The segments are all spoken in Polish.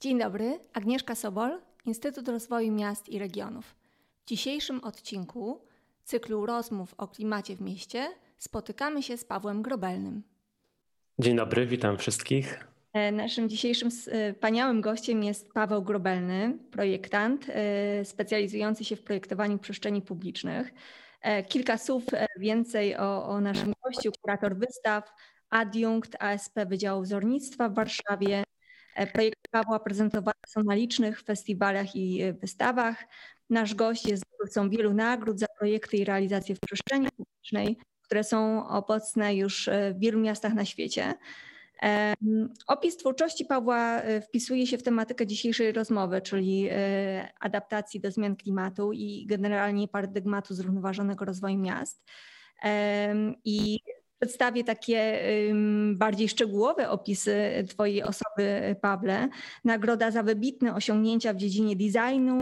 Dzień dobry, Agnieszka Sobol, Instytut Rozwoju Miast i Regionów. W dzisiejszym odcinku cyklu rozmów o klimacie w mieście spotykamy się z Pawłem Grobelnym. Dzień dobry, witam wszystkich. E, naszym dzisiejszym e, wspaniałym gościem jest Paweł Grobelny, projektant e, specjalizujący się w projektowaniu przestrzeni publicznych. Kilka słów więcej o, o naszym gościu, kurator wystaw, adiunkt ASP Wydziału Wzornictwa w Warszawie. Projekty Pawła prezentowane są na licznych festiwalach i wystawach. Nasz gość jest zdobywcą wielu nagród za projekty i realizacje w przestrzeni publicznej, które są obecne już w wielu miastach na świecie. Opis twórczości Pawła e, wpisuje się w tematykę dzisiejszej rozmowy, czyli e, adaptacji do zmian klimatu i generalnie paradygmatu zrównoważonego rozwoju miast. I przedstawię takie bardziej szczegółowe opisy Twojej osoby, Pawle. Nagroda za wybitne osiągnięcia w dziedzinie designu,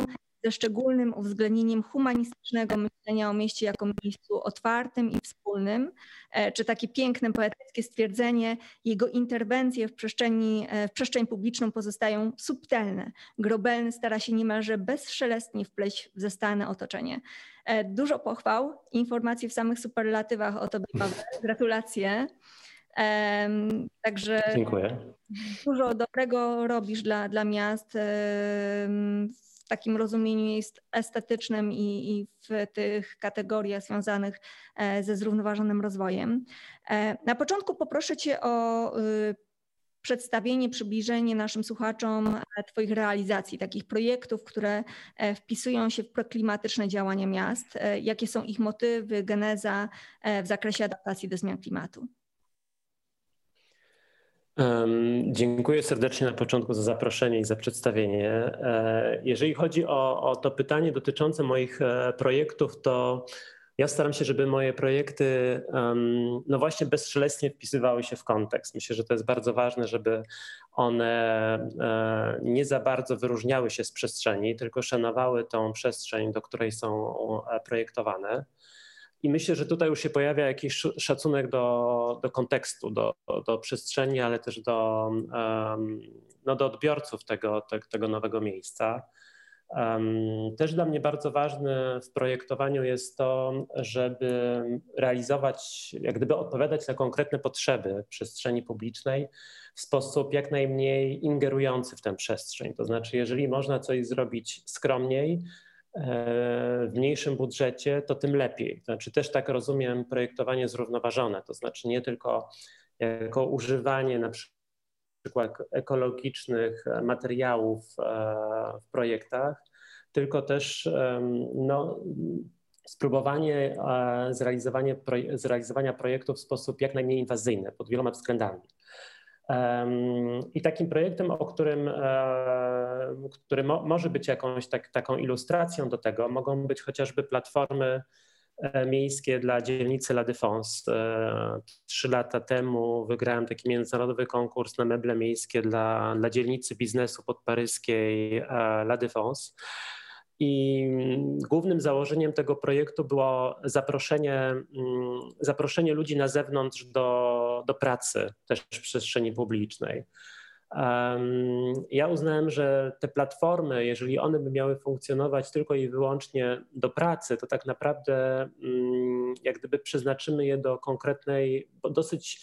ze szczególnym uwzględnieniem humanistycznego myślenia o mieście jako miejscu otwartym i wspólnym, e, czy takie piękne poetyckie stwierdzenie, jego interwencje w, przestrzeni, e, w przestrzeń publiczną pozostają subtelne. Grobelny stara się niemalże bezszelestnie wpleść w zastane otoczenie. E, dużo pochwał, informacji w samych superlatywach o tobie, Paweł. Gratulacje. Także Dziękuję. dużo dobrego robisz dla, dla miast w takim rozumieniu jest estetycznym i, i w tych kategoriach związanych e, ze zrównoważonym rozwojem. E, na początku poproszę Cię o y, przedstawienie, przybliżenie naszym słuchaczom e, Twoich realizacji, takich projektów, które wpisują się w proklimatyczne działania miast. Jakie są ich motywy, geneza w zakresie adaptacji do zmian klimatu? Dziękuję serdecznie na początku za zaproszenie i za przedstawienie. E, jeżeli chodzi o, o to pytanie dotyczące moich e, projektów, to ja staram się, żeby moje projekty no właśnie bezszelestnie wpisywały się w kontekst. Myślę, że to jest bardzo ważne, żeby one e, nie za bardzo wyróżniały się z przestrzeni, tylko szanowały tą przestrzeń, do której są projektowane. I myślę, że tutaj już się pojawia jakiś szacunek do, do kontekstu, do, do przestrzeni, ale też do, no do odbiorców tego, tego nowego miejsca. Też dla mnie bardzo ważne w projektowaniu jest to, żeby realizować, jak gdyby odpowiadać na konkretne potrzeby przestrzeni publicznej w sposób jak najmniej ingerujący w tę przestrzeń. To znaczy, jeżeli można coś zrobić skromniej, w mniejszym budżecie, to tym lepiej. To znaczy też tak rozumiem projektowanie zrównoważone, to znaczy nie tylko jako używanie na przykład ekologicznych materiałów e, w projektach, tylko też no, spróbowanie e, zrealizowania, projektu w sposób jak najmniej inwazyjny pod wieloma względami. I takim projektem, o którym, e, który mo, może być jakąś tak, taką ilustracją do tego, mogą być chociażby platformy e, miejskie dla dzielnicy La Défense. E, trzy lata temu wygrałem taki międzynarodowy konkurs na meble miejskie dla, dla dzielnicy biznesu podparyskiej La Défense. I głównym założeniem tego projektu było zaproszenie, mm, zaproszenie ludzi na zewnątrz do, do pracy też w przestrzeni publicznej. Ja uznałem, że te platformy, jeżeli one by miały funkcjonować tylko i wyłącznie do pracy, to tak naprawdę mm, jak gdyby przeznaczymy je do konkretnej, dosyć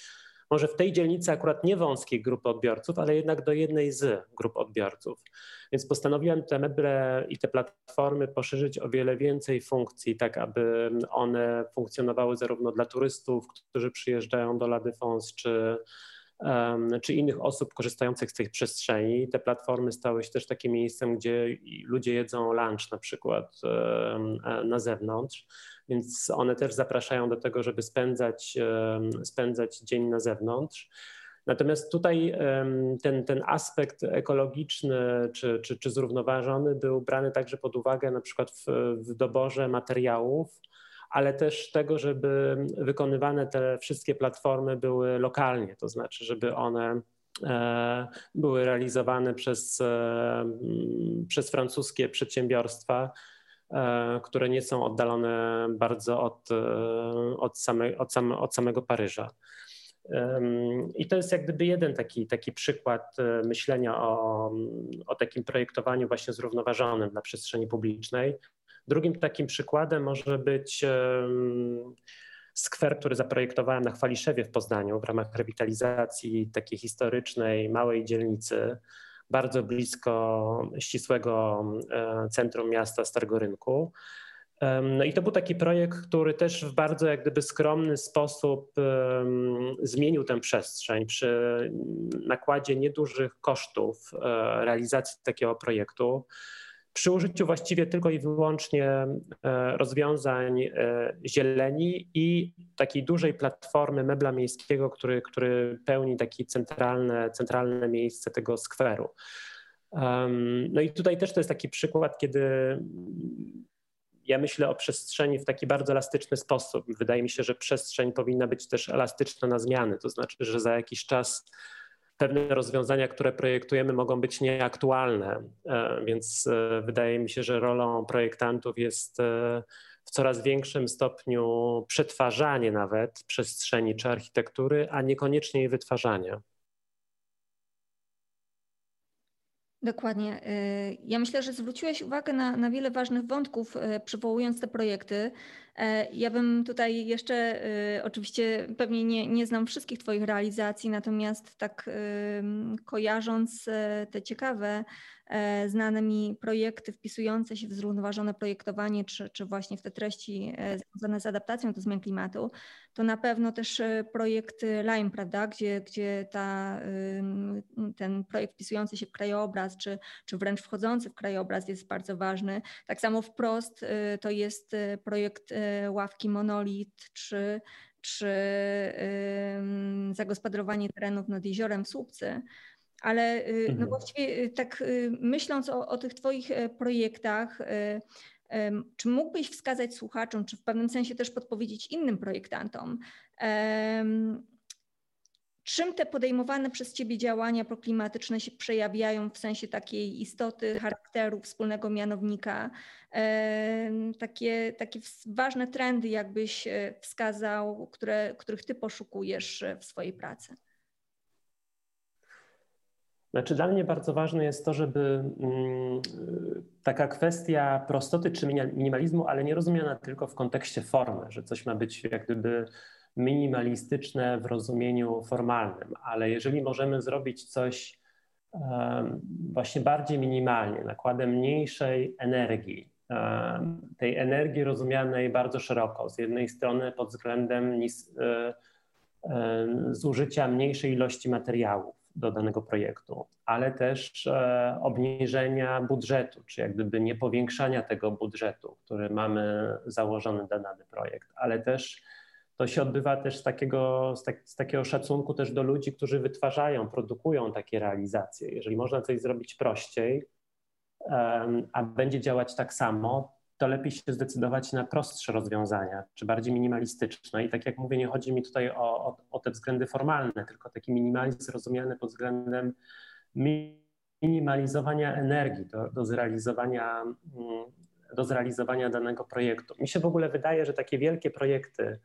może w tej dzielnicy akurat nie wąskiej grupy odbiorców, ale jednak do jednej z grup odbiorców. Więc postanowiłem te meble i te platformy poszerzyć o wiele więcej funkcji, tak aby one funkcjonowały zarówno dla turystów, którzy przyjeżdżają do La Défense, czy czy innych osób korzystających z tych przestrzeni. Te platformy stały się też takim miejscem, gdzie ludzie jedzą lunch na przykład na zewnątrz, więc one też zapraszają do tego, żeby spędzać, spędzać dzień na zewnątrz. Natomiast tutaj ten, ten aspekt ekologiczny czy, czy, czy zrównoważony był brany także pod uwagę na przykład w, w doborze materiałów, ale też tego, żeby wykonywane te wszystkie platformy były lokalnie, to znaczy, żeby one e, były realizowane przez, e, przez francuskie przedsiębiorstwa, które nie są oddalone bardzo od, od, same, od, same, od samego Paryża. I to jest jak gdyby jeden taki, taki przykład e, myślenia o, o takim projektowaniu właśnie zrównoważonym dla przestrzeni publicznej. Drugim takim przykładem może być skwer, który zaprojektowałem na Chwaliszewie w Poznaniu w ramach rewitalizacji takiej historycznej, małej dzielnicy, bardzo blisko ścisłego e, centrum miasta Starego Rynku. No i to był taki projekt, który też w bardzo jak gdyby skromny sposób zmienił tę przestrzeń przy nakładzie niedużych kosztów uh, realizacji takiego projektu. Przy użyciu właściwie tylko i wyłącznie uh, rozwiązań uh, zieleni i takiej dużej platformy mebla miejskiego, który, który pełni takie centralne, centralne miejsce tego skweru. No i tutaj też to jest taki przykład, kiedy ja myślę o przestrzeni w taki bardzo elastyczny sposób. Wydaje mi się, że przestrzeń powinna być też elastyczna na zmiany, to znaczy, że za jakiś czas pewne rozwiązania, które projektujemy, mogą być nieaktualne. E, więc e, wydaje mi się, że rolą projektantów jest e, w coraz większym stopniu przetwarzanie nawet przestrzeni czy architektury, a niekoniecznie jej wytwarzanie. Dokładnie. Y, ja myślę, że zwróciłeś uwagę na, na wiele ważnych wątków, y, przywołując te projekty. E, ja bym tutaj jeszcze, y, oczywiście pewnie nie, nie znam wszystkich Twoich realizacji, natomiast tak kojarząc e, te ciekawe znane mi projekty wpisujące się w zrównoważone projektowanie, czy, czy właśnie w te treści e, związane z adaptacją do zmian klimatu, to na pewno też e, projekt Lime, prawda, gdzie, gdzie ta, ten projekt wpisujący się w krajobraz, czy, czy wręcz wchodzący w krajobraz jest bardzo ważny. Tak samo wprost to jest projekt ławki Monolit, czy czy zagospodarowanie terenów nad jeziorem w Słupcy, ale y, no mhm. właściwie y, tak y, myśląc o, o tych Twoich e, projektach, czy mógłbyś wskazać słuchaczom, czy w pewnym sensie też podpowiedzieć innym projektantom, czym te podejmowane przez Ciebie działania proklimatyczne się przejawiają w sensie takiej istoty, charakteru, wspólnego mianownika, takie, takie ważne trendy, jakbyś e, wskazał, które, których Ty poszukujesz e, w swojej pracy? Znaczy, dla mnie bardzo ważne jest to, żeby mm, taka kwestia prostoty czy minimalizmu, ale nie rozumiana tylko w kontekście formy, że coś ma być jak gdyby minimalistyczne w rozumieniu formalnym, ale jeżeli możemy zrobić coś właśnie bardziej minimalnie, nakładem mniejszej energii, tej energii rozumianej bardzo szeroko, z jednej strony pod względem e, e, zużycia mniejszej ilości materiałów, do danego projektu, ale też e, obniżenia budżetu, czy jak gdyby nie powiększania tego budżetu, który mamy założony na dany projekt, ale też to się odbywa też z takiego, z, tak, z takiego szacunku też do ludzi, którzy wytwarzają, produkują takie realizacje. Jeżeli można coś zrobić prościej, a będzie działać tak samo, to lepiej się zdecydować na prostsze rozwiązania, czy bardziej minimalistyczne. I tak jak mówię, nie chodzi mi tutaj o, o, o te względy formalne, tylko taki minimalizm rozumiany pod względem minimalizowania energii do, do, zrealizowania, mm, do zrealizowania danego projektu. Mi się w ogóle wydaje, że takie wielkie projekty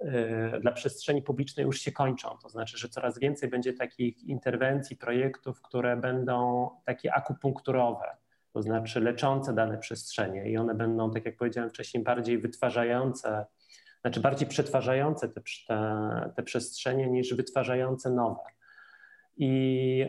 y, dla przestrzeni publicznej już się kończą. To znaczy, że coraz więcej będzie takich interwencji, projektów, które będą takie akupunkturowe to znaczy leczące dane przestrzenie i one będą, tak jak powiedziałem wcześniej, bardziej wytwarzające, znaczy bardziej przetwarzające te, te, te przestrzenie niż wytwarzające nowe. I,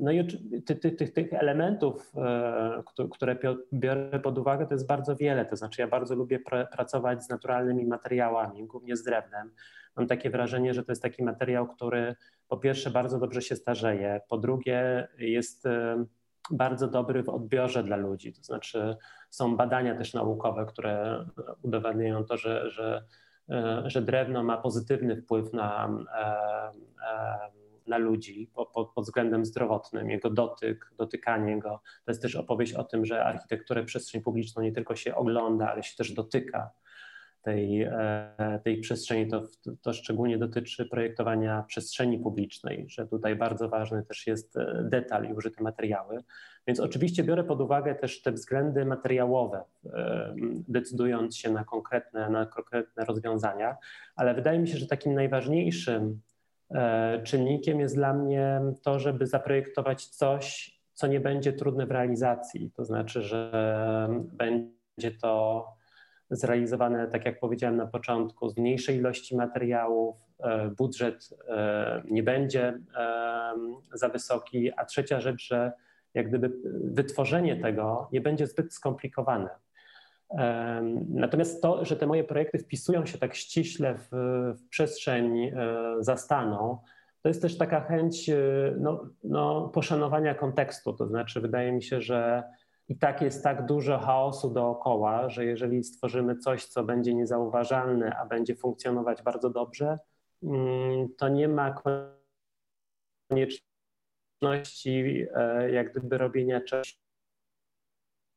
no i tych, tych, tych elementów, e, które biorę pod uwagę, to jest bardzo wiele. To znaczy, ja bardzo lubię pr pracować z naturalnymi materiałami, głównie z drewnem. Mam takie wrażenie, że to jest taki materiał, który po pierwsze bardzo dobrze się starzeje, po drugie jest bardzo dobry w odbiorze dla ludzi. To znaczy są badania też naukowe, które udowadniają to, że, że, e, że drewno ma pozytywny wpływ na, e, e, na ludzi pod, pod względem zdrowotnym, jego dotyk, dotykanie go. To jest też opowieść o tym, że architekturę przestrzeń publiczną nie tylko się ogląda, ale się też dotyka tej, e, tej przestrzeni. To, to szczególnie dotyczy projektowania przestrzeni publicznej, że tutaj bardzo ważny też jest e, detal i użyte materiały. Więc oczywiście biorę pod uwagę też te względy materiałowe, e, decydując się na konkretne, na konkretne rozwiązania, ale wydaje mi się, że takim najważniejszym czynnikiem jest dla mnie to, żeby zaprojektować coś, co nie będzie trudne w realizacji. To znaczy, że będzie to zrealizowane, tak jak powiedziałem na początku, z mniejszej ilości materiałów, e, budżet e, nie będzie e, za wysoki, a trzecia rzecz, że jak gdyby wytworzenie tego nie będzie zbyt skomplikowane. Natomiast to, że te moje projekty wpisują się tak ściśle w, w przestrzeń zastaną, to jest też taka chęć no, no, poszanowania kontekstu. To znaczy, wydaje mi się, że i tak jest tak dużo chaosu dookoła, że jeżeli stworzymy coś, co będzie niezauważalne, a będzie funkcjonować bardzo dobrze, mm, to nie ma konieczności e, jak gdyby robienia czegoś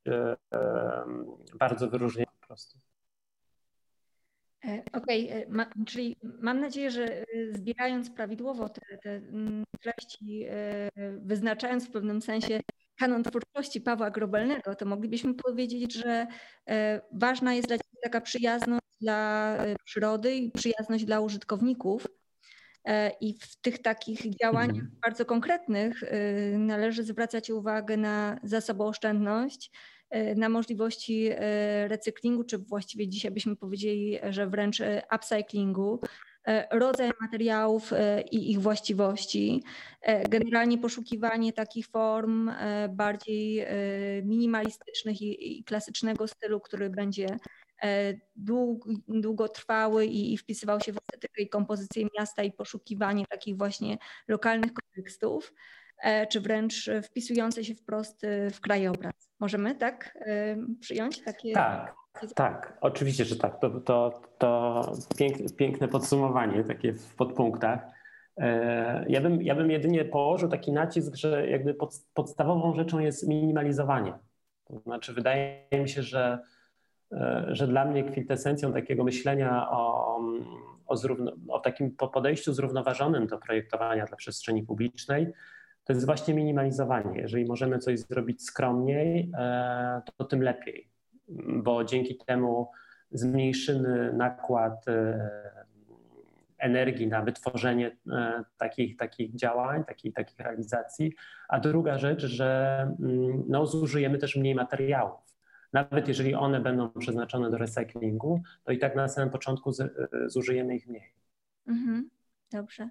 e, bardzo wyróżnionego po prostu. E, okej, okay. czyli mam nadzieję, że zbierając prawidłowo te, te mm, treści, wyznaczając w pewnym sensie kanon twórczości Pawła Grobelnego, to moglibyśmy powiedzieć, że e, ważna jest dla Ciebie taka przyjazność dla e, przyrody i przyjazność dla użytkowników. E, I w tych takich działaniach mhm. bardzo konkretnych należy zwracać uwagę na zasobooszczędność, na możliwości recyklingu, czy właściwie dzisiaj byśmy powiedzieli, że wręcz upcyclingu, rodzaj materiałów e, i ich właściwości. E, generalnie poszukiwanie takich form bardziej minimalistycznych i klasycznego stylu, który będzie długotrwały i wpisywał się w estetykę i kompozycję miasta i poszukiwanie takich właśnie lokalnych kontekstów, czy wręcz wpisujące się wprost w krajobraz. Możemy tak przyjąć takie? Tak, tak, oczywiście, że tak. To, to, to piękne, podsumowanie, takie w podpunktach. E, ja bym, ja bym jedynie położył taki nacisk, że jakby pod, podstawową rzeczą jest minimalizowanie. To znaczy, wydaje mi się, że, e, że dla mnie kwintesencją takiego myślenia o, o, zrówno, o takim podejściu zrównoważonym do projektowania dla przestrzeni publicznej to jest właśnie minimalizowanie. Jeżeli możemy coś zrobić skromniej, e, to tym lepiej bo dzięki temu zmniejszymy nakład e, energii na wytworzenie e, takich, takich działań, takich, takich realizacji. A druga rzecz, że mm, no, zużyjemy też mniej materiałów. Nawet jeżeli one będą przeznaczone do recyklingu, to i tak na samym początku e, zużyjemy ich mniej. Mhm, dobrze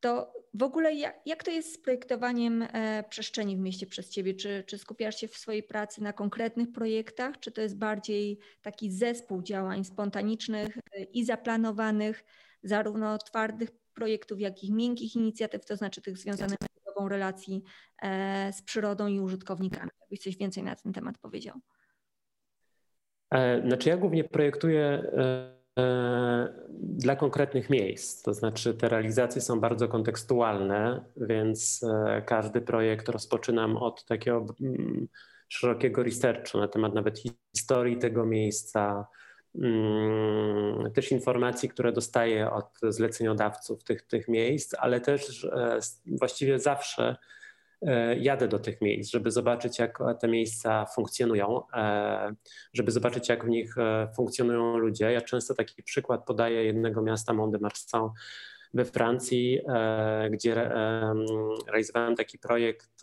to w ogóle jak, jak, to jest z projektowaniem e, przestrzeni w mieście przez Ciebie? Czy, czy skupiasz się w swojej pracy na konkretnych projektach, czy to jest bardziej taki zespół działań spontanicznych e, i zaplanowanych, zarówno twardych projektów, jak i miękkich inicjatyw, to znaczy tych związanych z budową relacji e, z przyrodą i użytkownikami? Jakbyś coś więcej na ten temat powiedział. Znaczy ja głównie projektuję E, dla konkretnych miejsc. To znaczy, te realizacje są bardzo kontekstualne, więc e, każdy projekt rozpoczynam od takiego mm, szerokiego researchu na temat nawet historii tego miejsca, mm, też informacji, które dostaję od zleceniodawców tych, tych miejsc, ale też e, właściwie zawsze E, jadę do tych miejsc, żeby zobaczyć, jak te miejsca funkcjonują, e, żeby zobaczyć, jak w nich e, funkcjonują ludzie. Ja często taki przykład podaję jednego miasta, Mont-de-Marsan, we Francji, gdzie realizowałem taki projekt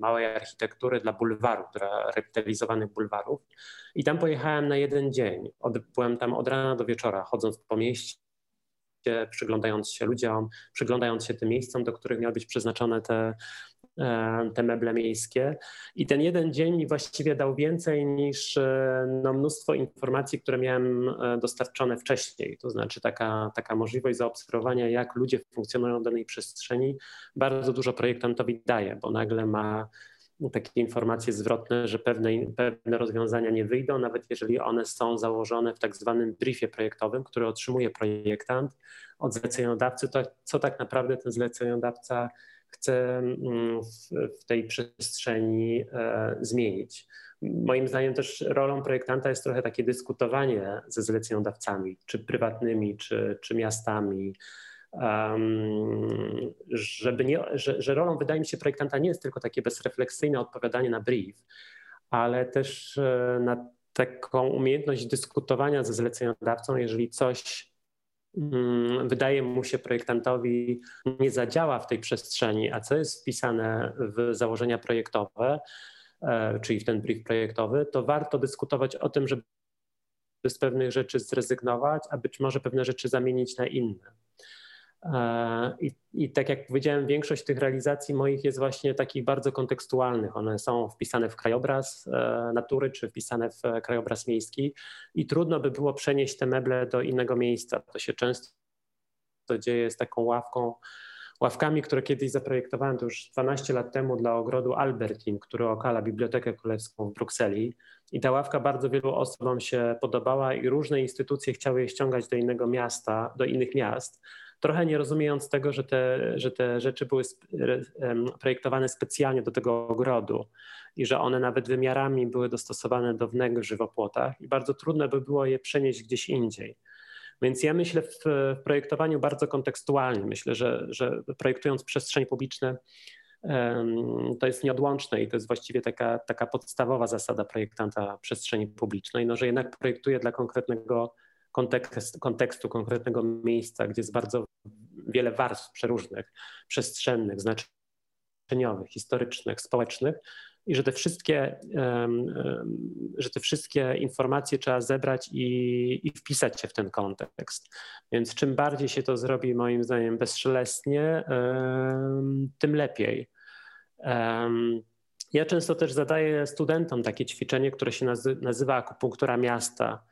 małej architektury dla bulwaru, dla rewitalizowanych bulwarów. I tam pojechałem na jeden dzień. Byłem tam od rana do wieczora, chodząc po mieście, przyglądając się ludziom, przyglądając się tym miejscom, do których miały być przeznaczone te E, te meble miejskie. I ten jeden dzień mi właściwie dał więcej niż e, no, mnóstwo informacji, które miałem e, dostarczone wcześniej. To znaczy taka, taka możliwość zaobserwowania, jak ludzie funkcjonują w danej przestrzeni, bardzo dużo projektantowi daje, bo nagle ma takie informacje zwrotne, że pewne, pewne rozwiązania nie wyjdą, nawet jeżeli one są założone w tak zwanym briefie projektowym, który otrzymuje projektant od zleceniodawcy, to co tak naprawdę ten zleceniodawca chce mm, w, tej przestrzeni e, zmienić. Moim zdaniem też rolą projektanta jest trochę takie dyskutowanie ze zleceniodawcami, czy prywatnymi, czy, czy miastami, um, żeby nie, że, że rolą wydaje mi się projektanta nie jest tylko takie bezrefleksyjne odpowiadanie na brief, ale też e, na taką umiejętność dyskutowania ze zleceniodawcą, jeżeli coś wydaje mu się projektantowi nie zadziała w tej przestrzeni, a co jest wpisane w założenia projektowe, e, czyli w ten brief projektowy, to warto dyskutować o tym, żeby z pewnych rzeczy zrezygnować, a być może pewne rzeczy zamienić na inne. E, I, I, tak jak powiedziałem, większość tych realizacji moich jest właśnie takich bardzo kontekstualnych. One są wpisane w krajobraz e, natury czy wpisane w krajobraz miejski i trudno by było przenieść te meble do innego miejsca. To się często dzieje z taką ławką, ławkami, które kiedyś zaprojektowałem, to już 12 lat temu dla ogrodu Albertin, który okala Bibliotekę Królewską w Brukseli. I ta ławka bardzo wielu osobom się podobała i różne instytucje chciały je ściągać do innego miasta, do innych miast trochę nie rozumiejąc tego, że te, że te rzeczy były projektowane specjalnie do tego ogrodu i że one nawet wymiarami były dostosowane do wnek w żywopłotach i bardzo trudno by było je przenieść gdzieś indziej. Więc ja myślę w, w projektowaniu bardzo kontekstualnie. Myślę, że, że projektując przestrzeń publiczną, to jest nieodłączne i to jest właściwie taka, taka podstawowa zasada projektanta przestrzeni publicznej, no, że jednak projektuje dla konkretnego kontekst, kontekstu, konkretnego miejsca, gdzie jest bardzo wiele warstw przeróżnych, przestrzennych, znaczeniowych, historycznych, społecznych i że te wszystkie, że te wszystkie informacje trzeba zebrać i, i wpisać się w ten kontekst. Więc czym bardziej się to zrobi, moim zdaniem, bezszelestnie, tym lepiej. Ja często też zadaję studentom takie ćwiczenie, które się nazywa akupunktura miasta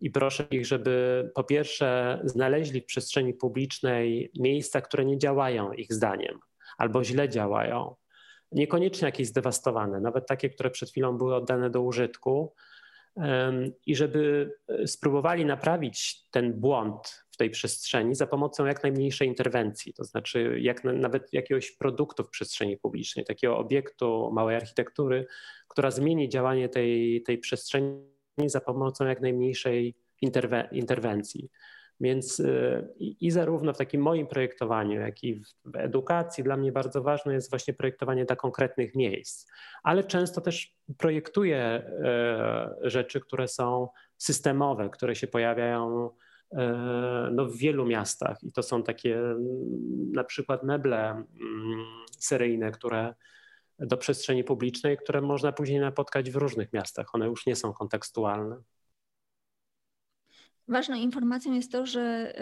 i proszę ich, żeby po pierwsze znaleźli w przestrzeni publicznej miejsca, które nie działają ich zdaniem albo źle działają. Niekoniecznie jakieś zdewastowane, nawet takie, które przed chwilą były oddane do użytku, i żeby e, spróbowali naprawić ten błąd w tej przestrzeni za pomocą jak najmniejszej interwencji, to znaczy jak nawet jakiegoś produktu w przestrzeni publicznej, takiego obiektu małej architektury, która zmieni działanie tej, tej przestrzeni za pomocą jak najmniejszej interwe interwencji. Więc y, i, zarówno w takim moim projektowaniu, jak i w edukacji dla mnie bardzo ważne jest właśnie projektowanie dla konkretnych miejsc, ale często też projektuję e, rzeczy, które są systemowe, które się pojawiają e, no, w wielu miastach i to są takie na przykład meble mm, seryjne, które do przestrzeni publicznej, które można później napotkać w różnych miastach. One już nie są kontekstualne. Ważną informacją jest to, że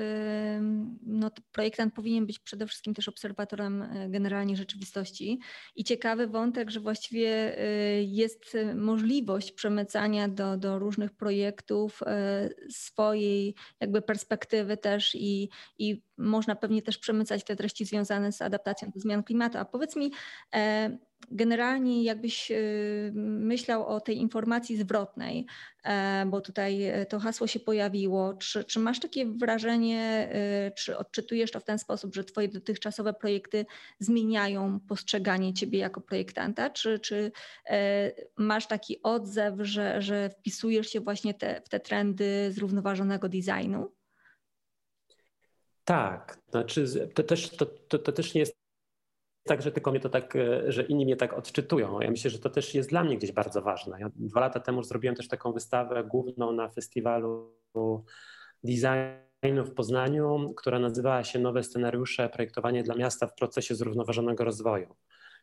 no, projektant powinien być przede wszystkim też obserwatorem e, generalnie rzeczywistości i ciekawy wątek, że właściwie e, jest możliwość przemycania do, do różnych projektów e, swojej jakby perspektywy też i, i można pewnie też przemycać te treści związane z adaptacją do zmian klimatu. A powiedz mi, generalnie jakbyś y, myślał o tej informacji zwrotnej, e, bo tutaj e, to hasło się pojawiło, czy, czy masz takie wrażenie, e, czy odczytujesz to w ten sposób, że twoje dotychczasowe projekty zmieniają postrzeganie ciebie jako projektanta, czy, czy masz taki odzew, że, że wpisujesz się właśnie te, w te trendy zrównoważonego designu? Tak, znaczy to też, to, to, to też nie jest tak, że tylko mnie to tak, e, że inni mnie tak odczytują. Ja myślę, że to też jest dla mnie gdzieś bardzo ważne. Ja dwa lata temu zrobiłem też taką wystawę główną na festiwalu designu w Poznaniu, która nazywała się Nowe scenariusze projektowanie dla miasta w procesie zrównoważonego rozwoju.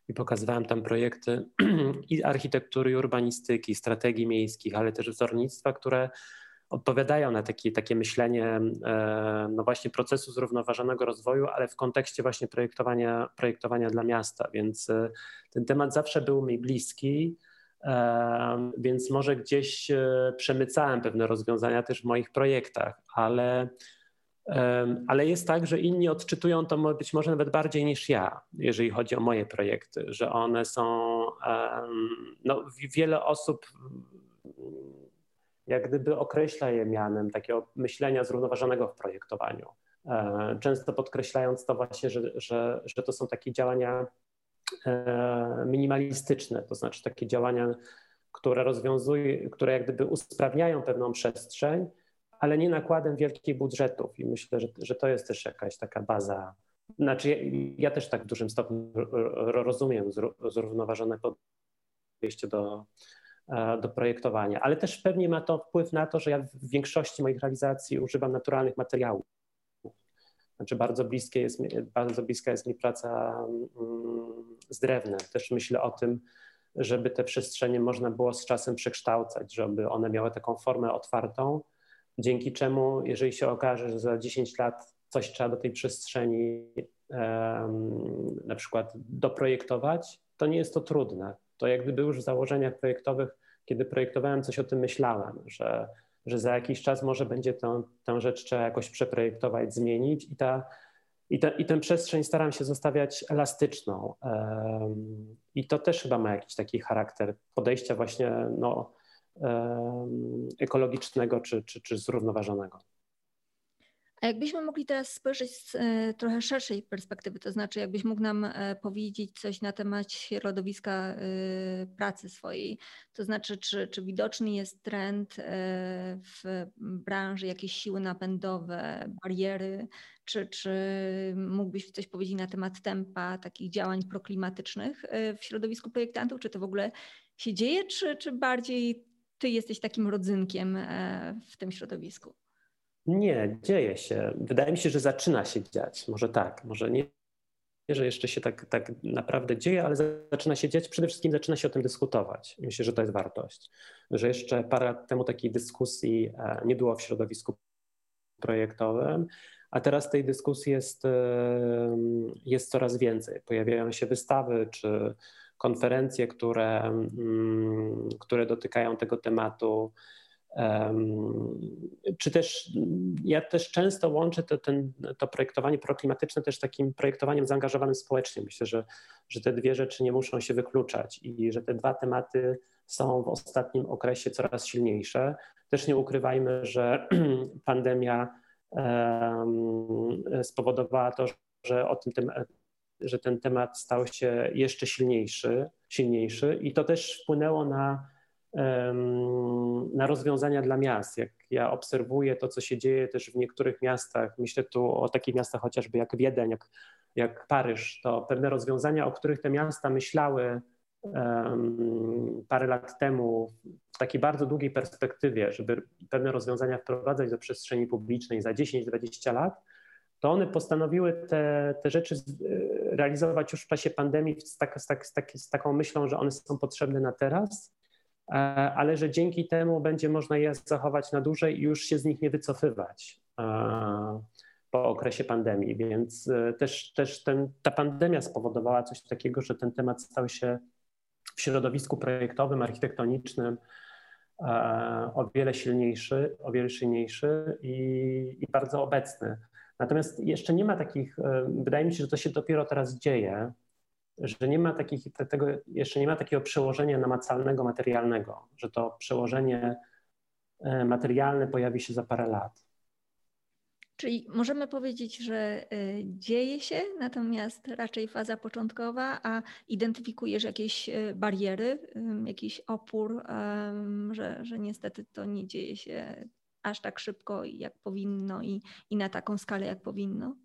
I pokazywałem tam projekty i architektury, i urbanistyki, strategii miejskich, ale też wzornictwa, które odpowiadają na taki, takie myślenie e, no właśnie procesu zrównoważonego rozwoju, ale w kontekście właśnie projektowania, projektowania dla miasta. Więc e, ten temat zawsze był mi bliski, e, więc może gdzieś przemycałem pewne rozwiązania też w moich projektach, ale, ale jest tak, że inni odczytują to być może nawet bardziej niż ja, jeżeli chodzi o moje projekty, że one są, no wiele osób jak gdyby określa je mianem takiego myślenia zrównoważonego w projektowaniu. E, często podkreślając to właśnie, że, że, że to są takie działania e, minimalistyczne, to znaczy takie działania, które rozwiązują, które jak gdyby usprawniają pewną przestrzeń, ale nie nakładem wielkich budżetów. I myślę, że, że to jest też jakaś taka baza. Znaczy, ja, ja też tak w dużym stopniu rozumiem zrównoważone podejście do, do projektowania, ale też pewnie ma to wpływ na to, że ja w większości moich realizacji używam naturalnych materiałów. Znaczy bardzo, bliskie jest, bardzo bliska jest mi praca mm, z drewnem. Też myślę o tym, żeby te przestrzenie można było z czasem przekształcać, żeby one miały taką formę otwartą, dzięki czemu, jeżeli się okaże, że za 10 lat coś trzeba do tej przestrzeni um, na przykład doprojektować, to nie jest to trudne. To jak gdyby już w założeniach projektowych, kiedy projektowałem, coś o tym myślałem, że, że za jakiś czas może będzie tę, tę rzecz trzeba jakoś przeprojektować, zmienić i ta i, te, I tę przestrzeń staram się zostawiać elastyczną. Um, I to też chyba ma jakiś taki charakter podejścia właśnie no, um, ekologicznego czy, czy, czy zrównoważonego. A jakbyśmy mogli teraz spojrzeć z e, trochę szerszej perspektywy, to znaczy jakbyś mógł nam e, powiedzieć coś na temat środowiska e, pracy swojej, to znaczy czy, czy widoczny jest trend w branży, jakieś siły napędowe, bariery, czy, czy mógłbyś coś powiedzieć na temat tempa takich działań proklimatycznych w środowisku projektantów, czy to w ogóle się dzieje, czy, czy bardziej ty jesteś takim rodzynkiem w tym środowisku? Nie, dzieje się. Wydaje mi się, że zaczyna się dziać. Może tak, może nie, że jeszcze się tak, tak naprawdę dzieje, ale zaczyna się dziać. Przede wszystkim zaczyna się o tym dyskutować. Myślę, że to jest wartość. Że jeszcze parę lat temu takiej dyskusji e, nie było w środowisku projektowym, a teraz tej dyskusji jest, e, jest coraz więcej. Pojawiają się wystawy czy konferencje, które, mm, które dotykają tego tematu. Czy też ja też często łączę to, ten, to projektowanie proklimatyczne też takim projektowaniem zaangażowanym społecznie. Myślę, że, że te dwie rzeczy nie muszą się wykluczać i że te dwa tematy są w ostatnim okresie coraz silniejsze. Też nie ukrywajmy, że pandemia spowodowała to, że o tym, że ten temat stał się jeszcze silniejszy, silniejszy i to też wpłynęło na na rozwiązania dla miast. Jak ja obserwuję to, co się dzieje też w niektórych miastach, myślę tu o takich miastach chociażby jak Wiedeń, jak, jak Paryż, to pewne rozwiązania, o których te miasta myślały parę lat temu w takiej bardzo długiej perspektywie, żeby pewne rozwiązania wprowadzać do przestrzeni publicznej za 10-20 lat, to one postanowiły te, te rzeczy realizować już w czasie pandemii z, tak, z, tak, z, tak, z taką myślą, że one są potrzebne na teraz E, ale że dzięki temu będzie można je zachować na dłużej i już się z nich nie wycofywać e, po okresie pandemii. Więc e, też, też ten, ta pandemia spowodowała coś takiego, że ten temat stał się w środowisku projektowym, architektonicznym o wiele silniejszy, o wiele silniejszy i, i bardzo obecny. Natomiast jeszcze nie ma takich, wydaje mi się, że to się dopiero teraz dzieje, że nie ma takich, tego, jeszcze nie ma takiego przełożenia namacalnego, materialnego, że to przełożenie e, materialne pojawi się za parę lat. Czyli możemy powiedzieć, że e, dzieje się, natomiast raczej faza początkowa, a identyfikujesz jakieś e, bariery, jakiś opór, że, że niestety to nie dzieje się aż tak szybko, jak powinno i, i na taką skalę, jak powinno?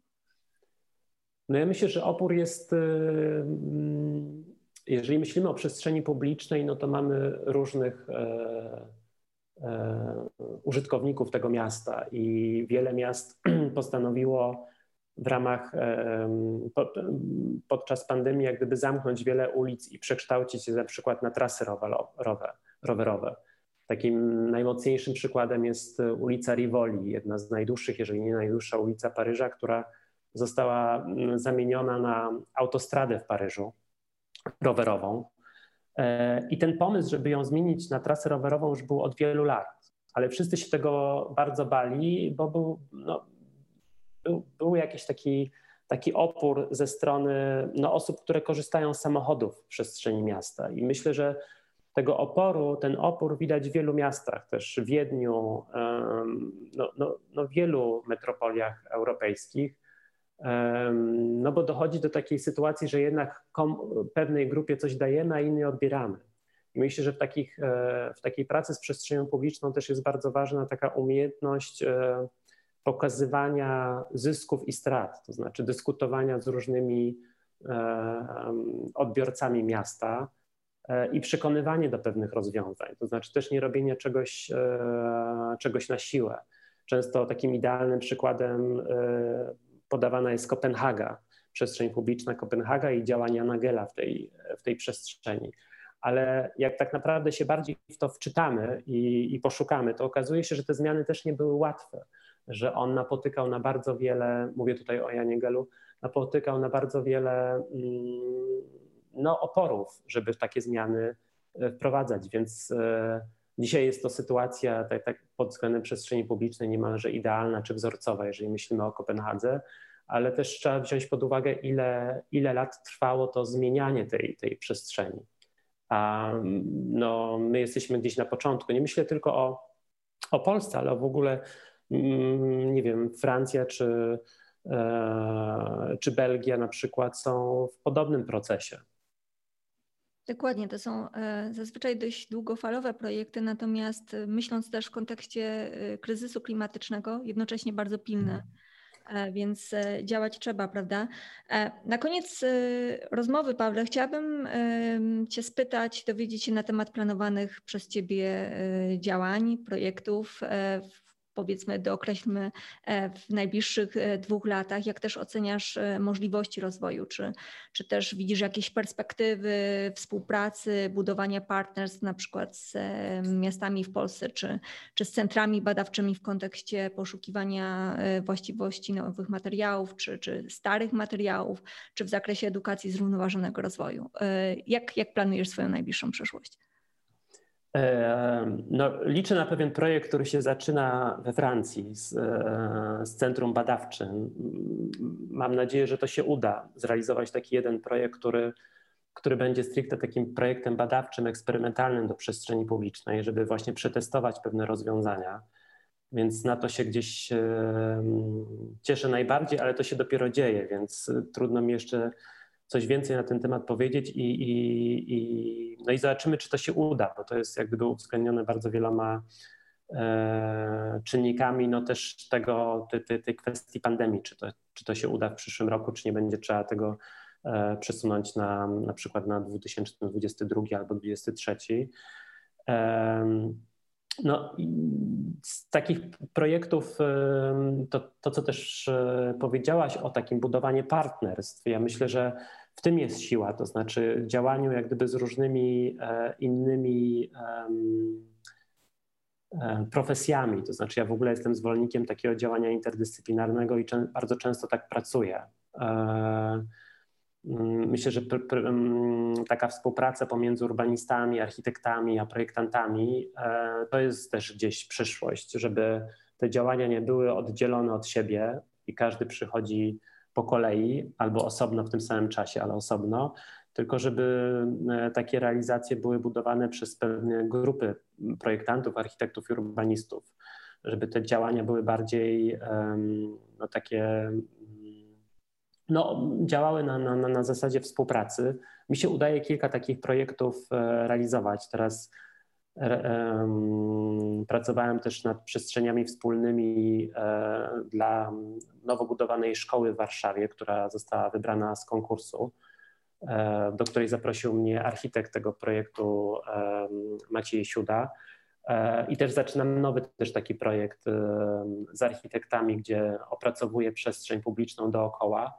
No ja myślę, że opór jest, y, mm, jeżeli myślimy o przestrzeni publicznej, no to mamy różnych e, e, użytkowników tego miasta i wiele miast postanowiło w ramach e, podczas pandemii jak gdyby zamknąć wiele ulic i przekształcić je na przykład na trasy rowerowe. Takim najmocniejszym przykładem jest ulica Rivoli, jedna z najdłuższych, jeżeli nie najdłuższa ulica Paryża, która została mm, zamieniona na autostradę w Paryżu rowerową. E, I ten pomysł, żeby ją zmienić na trasę rowerową, już był od wielu lat, ale wszyscy się tego bardzo bali, bo był, no, był, był jakiś taki, taki opór ze strony no, osób, które korzystają z samochodów w przestrzeni miasta. I myślę, że tego oporu, ten opór widać w wielu miastach, też w Wiedniu, no, no, no wielu metropoliach europejskich. No bo dochodzi do takiej sytuacji, że jednak pewnej grupie coś dajemy, a innej odbieramy. I myślę, że w, takich, e, w takiej pracy z przestrzenią publiczną też jest bardzo ważna taka umiejętność e, pokazywania zysków i strat, to znaczy dyskutowania z różnymi odbiorcami miasta i przekonywanie do pewnych rozwiązań, to znaczy też nie robienie czegoś, e, czegoś na siłę. Często takim idealnym przykładem podawana jest Kopenhaga, przestrzeń publiczna Kopenhaga i działania Nagela w tej, w tej przestrzeni. Ale jak tak naprawdę się bardziej w to wczytamy i, i poszukamy, to okazuje się, że te zmiany też nie były łatwe, że on napotykał na bardzo wiele, mówię tutaj o Janie Gelu, napotykał na bardzo wiele mm, no, oporów, żeby takie zmiany e, wprowadzać, więc e, dzisiaj jest to sytuacja tak, tak pod względem przestrzeni publicznej niemalże idealna czy wzorcowa, jeżeli myślimy o Kopenhadze, ale też trzeba wziąć pod uwagę, ile, ile lat trwało to zmienianie tej, tej przestrzeni. A no, my jesteśmy gdzieś na początku. Nie myślę tylko o, o Polsce, ale w ogóle, mm, nie wiem, Francja czy, e, czy Belgia na przykład są w podobnym procesie. Dokładnie, to są e, zazwyczaj dość długofalowe projekty, natomiast e, myśląc też w kontekście kryzysu klimatycznego, jednocześnie bardzo pilne. Mhm. E, więc e, działać trzeba, prawda? E, na koniec rozmowy, Pawle, chciałabym Cię spytać, dowiedzieć się na temat planowanych przez Ciebie działań, projektów powiedzmy dookreślmy e, w najbliższych e, dwóch latach, jak też oceniasz e, możliwości rozwoju, czy, czy też widzisz jakieś perspektywy współpracy, budowania partnerstw na przykład z miastami w Polsce, czy, czy z centrami badawczymi w kontekście poszukiwania właściwości nowych materiałów, czy, czy starych materiałów, czy w zakresie edukacji zrównoważonego rozwoju. Jak, jak planujesz swoją najbliższą przyszłość? No, liczę na pewien projekt, który się zaczyna we Francji z, e, z centrum badawczym. Mam nadzieję, że to się uda zrealizować taki jeden projekt, który, który będzie stricte takim projektem badawczym, eksperymentalnym do przestrzeni publicznej, żeby właśnie przetestować pewne rozwiązania. Więc na to się gdzieś cieszę najbardziej, ale to się dopiero dzieje, więc trudno mi jeszcze coś więcej na ten temat powiedzieć i, i, i, no i zobaczymy, czy to się uda, bo to jest jak gdyby uwzględnione bardzo wieloma e, czynnikami, no też tego, tej, tej, tej kwestii pandemii, czy to, czy to się uda w przyszłym roku, czy nie będzie trzeba tego e, przesunąć na, na przykład na 2022 albo 2023. E, no, z takich projektów, to, to co też e, powiedziałaś o takim budowaniu partnerstw, ja myślę, że w tym jest siła, to znaczy działaniu jak gdyby z różnymi e, innymi e, profesjami. To znaczy, ja w ogóle jestem zwolennikiem takiego działania interdyscyplinarnego i bardzo często tak pracuję. Mm, myślę, że mm, taka współpraca pomiędzy urbanistami, architektami a projektantami e, to jest też gdzieś przyszłość, żeby te działania nie były oddzielone od siebie i każdy przychodzi po kolei albo osobno w tym samym czasie, ale osobno, tylko żeby e, takie realizacje były budowane przez pewne grupy projektantów, architektów i urbanistów, żeby te działania były bardziej no, takie no, działały na, na, na zasadzie współpracy. Mi się udaje kilka takich projektów e, realizować. Teraz um, pracowałem też nad przestrzeniami wspólnymi e, dla nowo budowanej szkoły w Warszawie, która została wybrana z konkursu, e, do której zaprosił mnie architekt tego projektu Maciej Siuda. I też zaczynam nowy też taki projekt z architektami, gdzie opracowuję przestrzeń publiczną dookoła.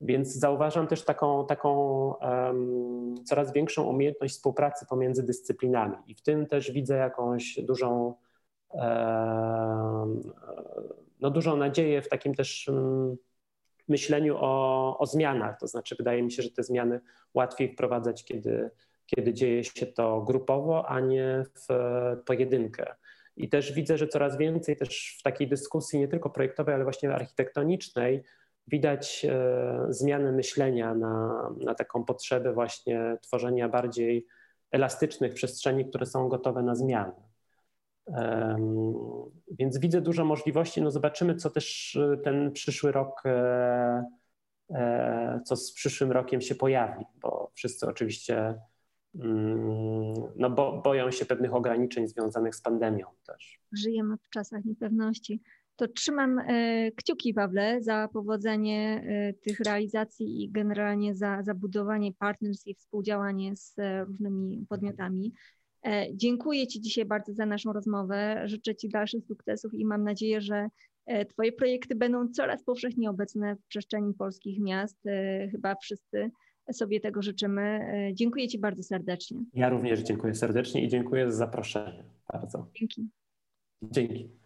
Więc zauważam też taką, taką um, coraz większą umiejętność współpracy pomiędzy dyscyplinami i w tym też widzę jakąś dużą, um, no dużą nadzieję w takim też um, myśleniu o, o zmianach. To znaczy, wydaje mi się, że te zmiany łatwiej wprowadzać, kiedy, kiedy dzieje się to grupowo, a nie w pojedynkę. I też widzę, że coraz więcej też w takiej dyskusji, nie tylko projektowej, ale właśnie architektonicznej, widać e, zmianę myślenia na, na taką potrzebę właśnie tworzenia bardziej elastycznych przestrzeni, które są gotowe na zmiany. Więc widzę dużo możliwości. No zobaczymy, co też ten przyszły rok, e, e, co z przyszłym rokiem się pojawi, bo wszyscy oczywiście mm, no bo, boją się pewnych ograniczeń związanych z pandemią też. Żyjemy w czasach niepewności to trzymam e, kciuki, Pawle, za powodzenie e, tych realizacji i generalnie za, za budowanie partnerstw i współdziałanie z e, różnymi podmiotami. Dziękuję Ci dzisiaj bardzo za naszą rozmowę. Życzę Ci dalszych sukcesów i mam nadzieję, że Twoje projekty będą coraz powszechniej obecne w przestrzeni polskich miast. Chyba wszyscy sobie tego życzymy. Dziękuję Ci bardzo serdecznie. Ja również dziękuję serdecznie i dziękuję za zaproszenie. Bardzo. Dzięki. Dzięki.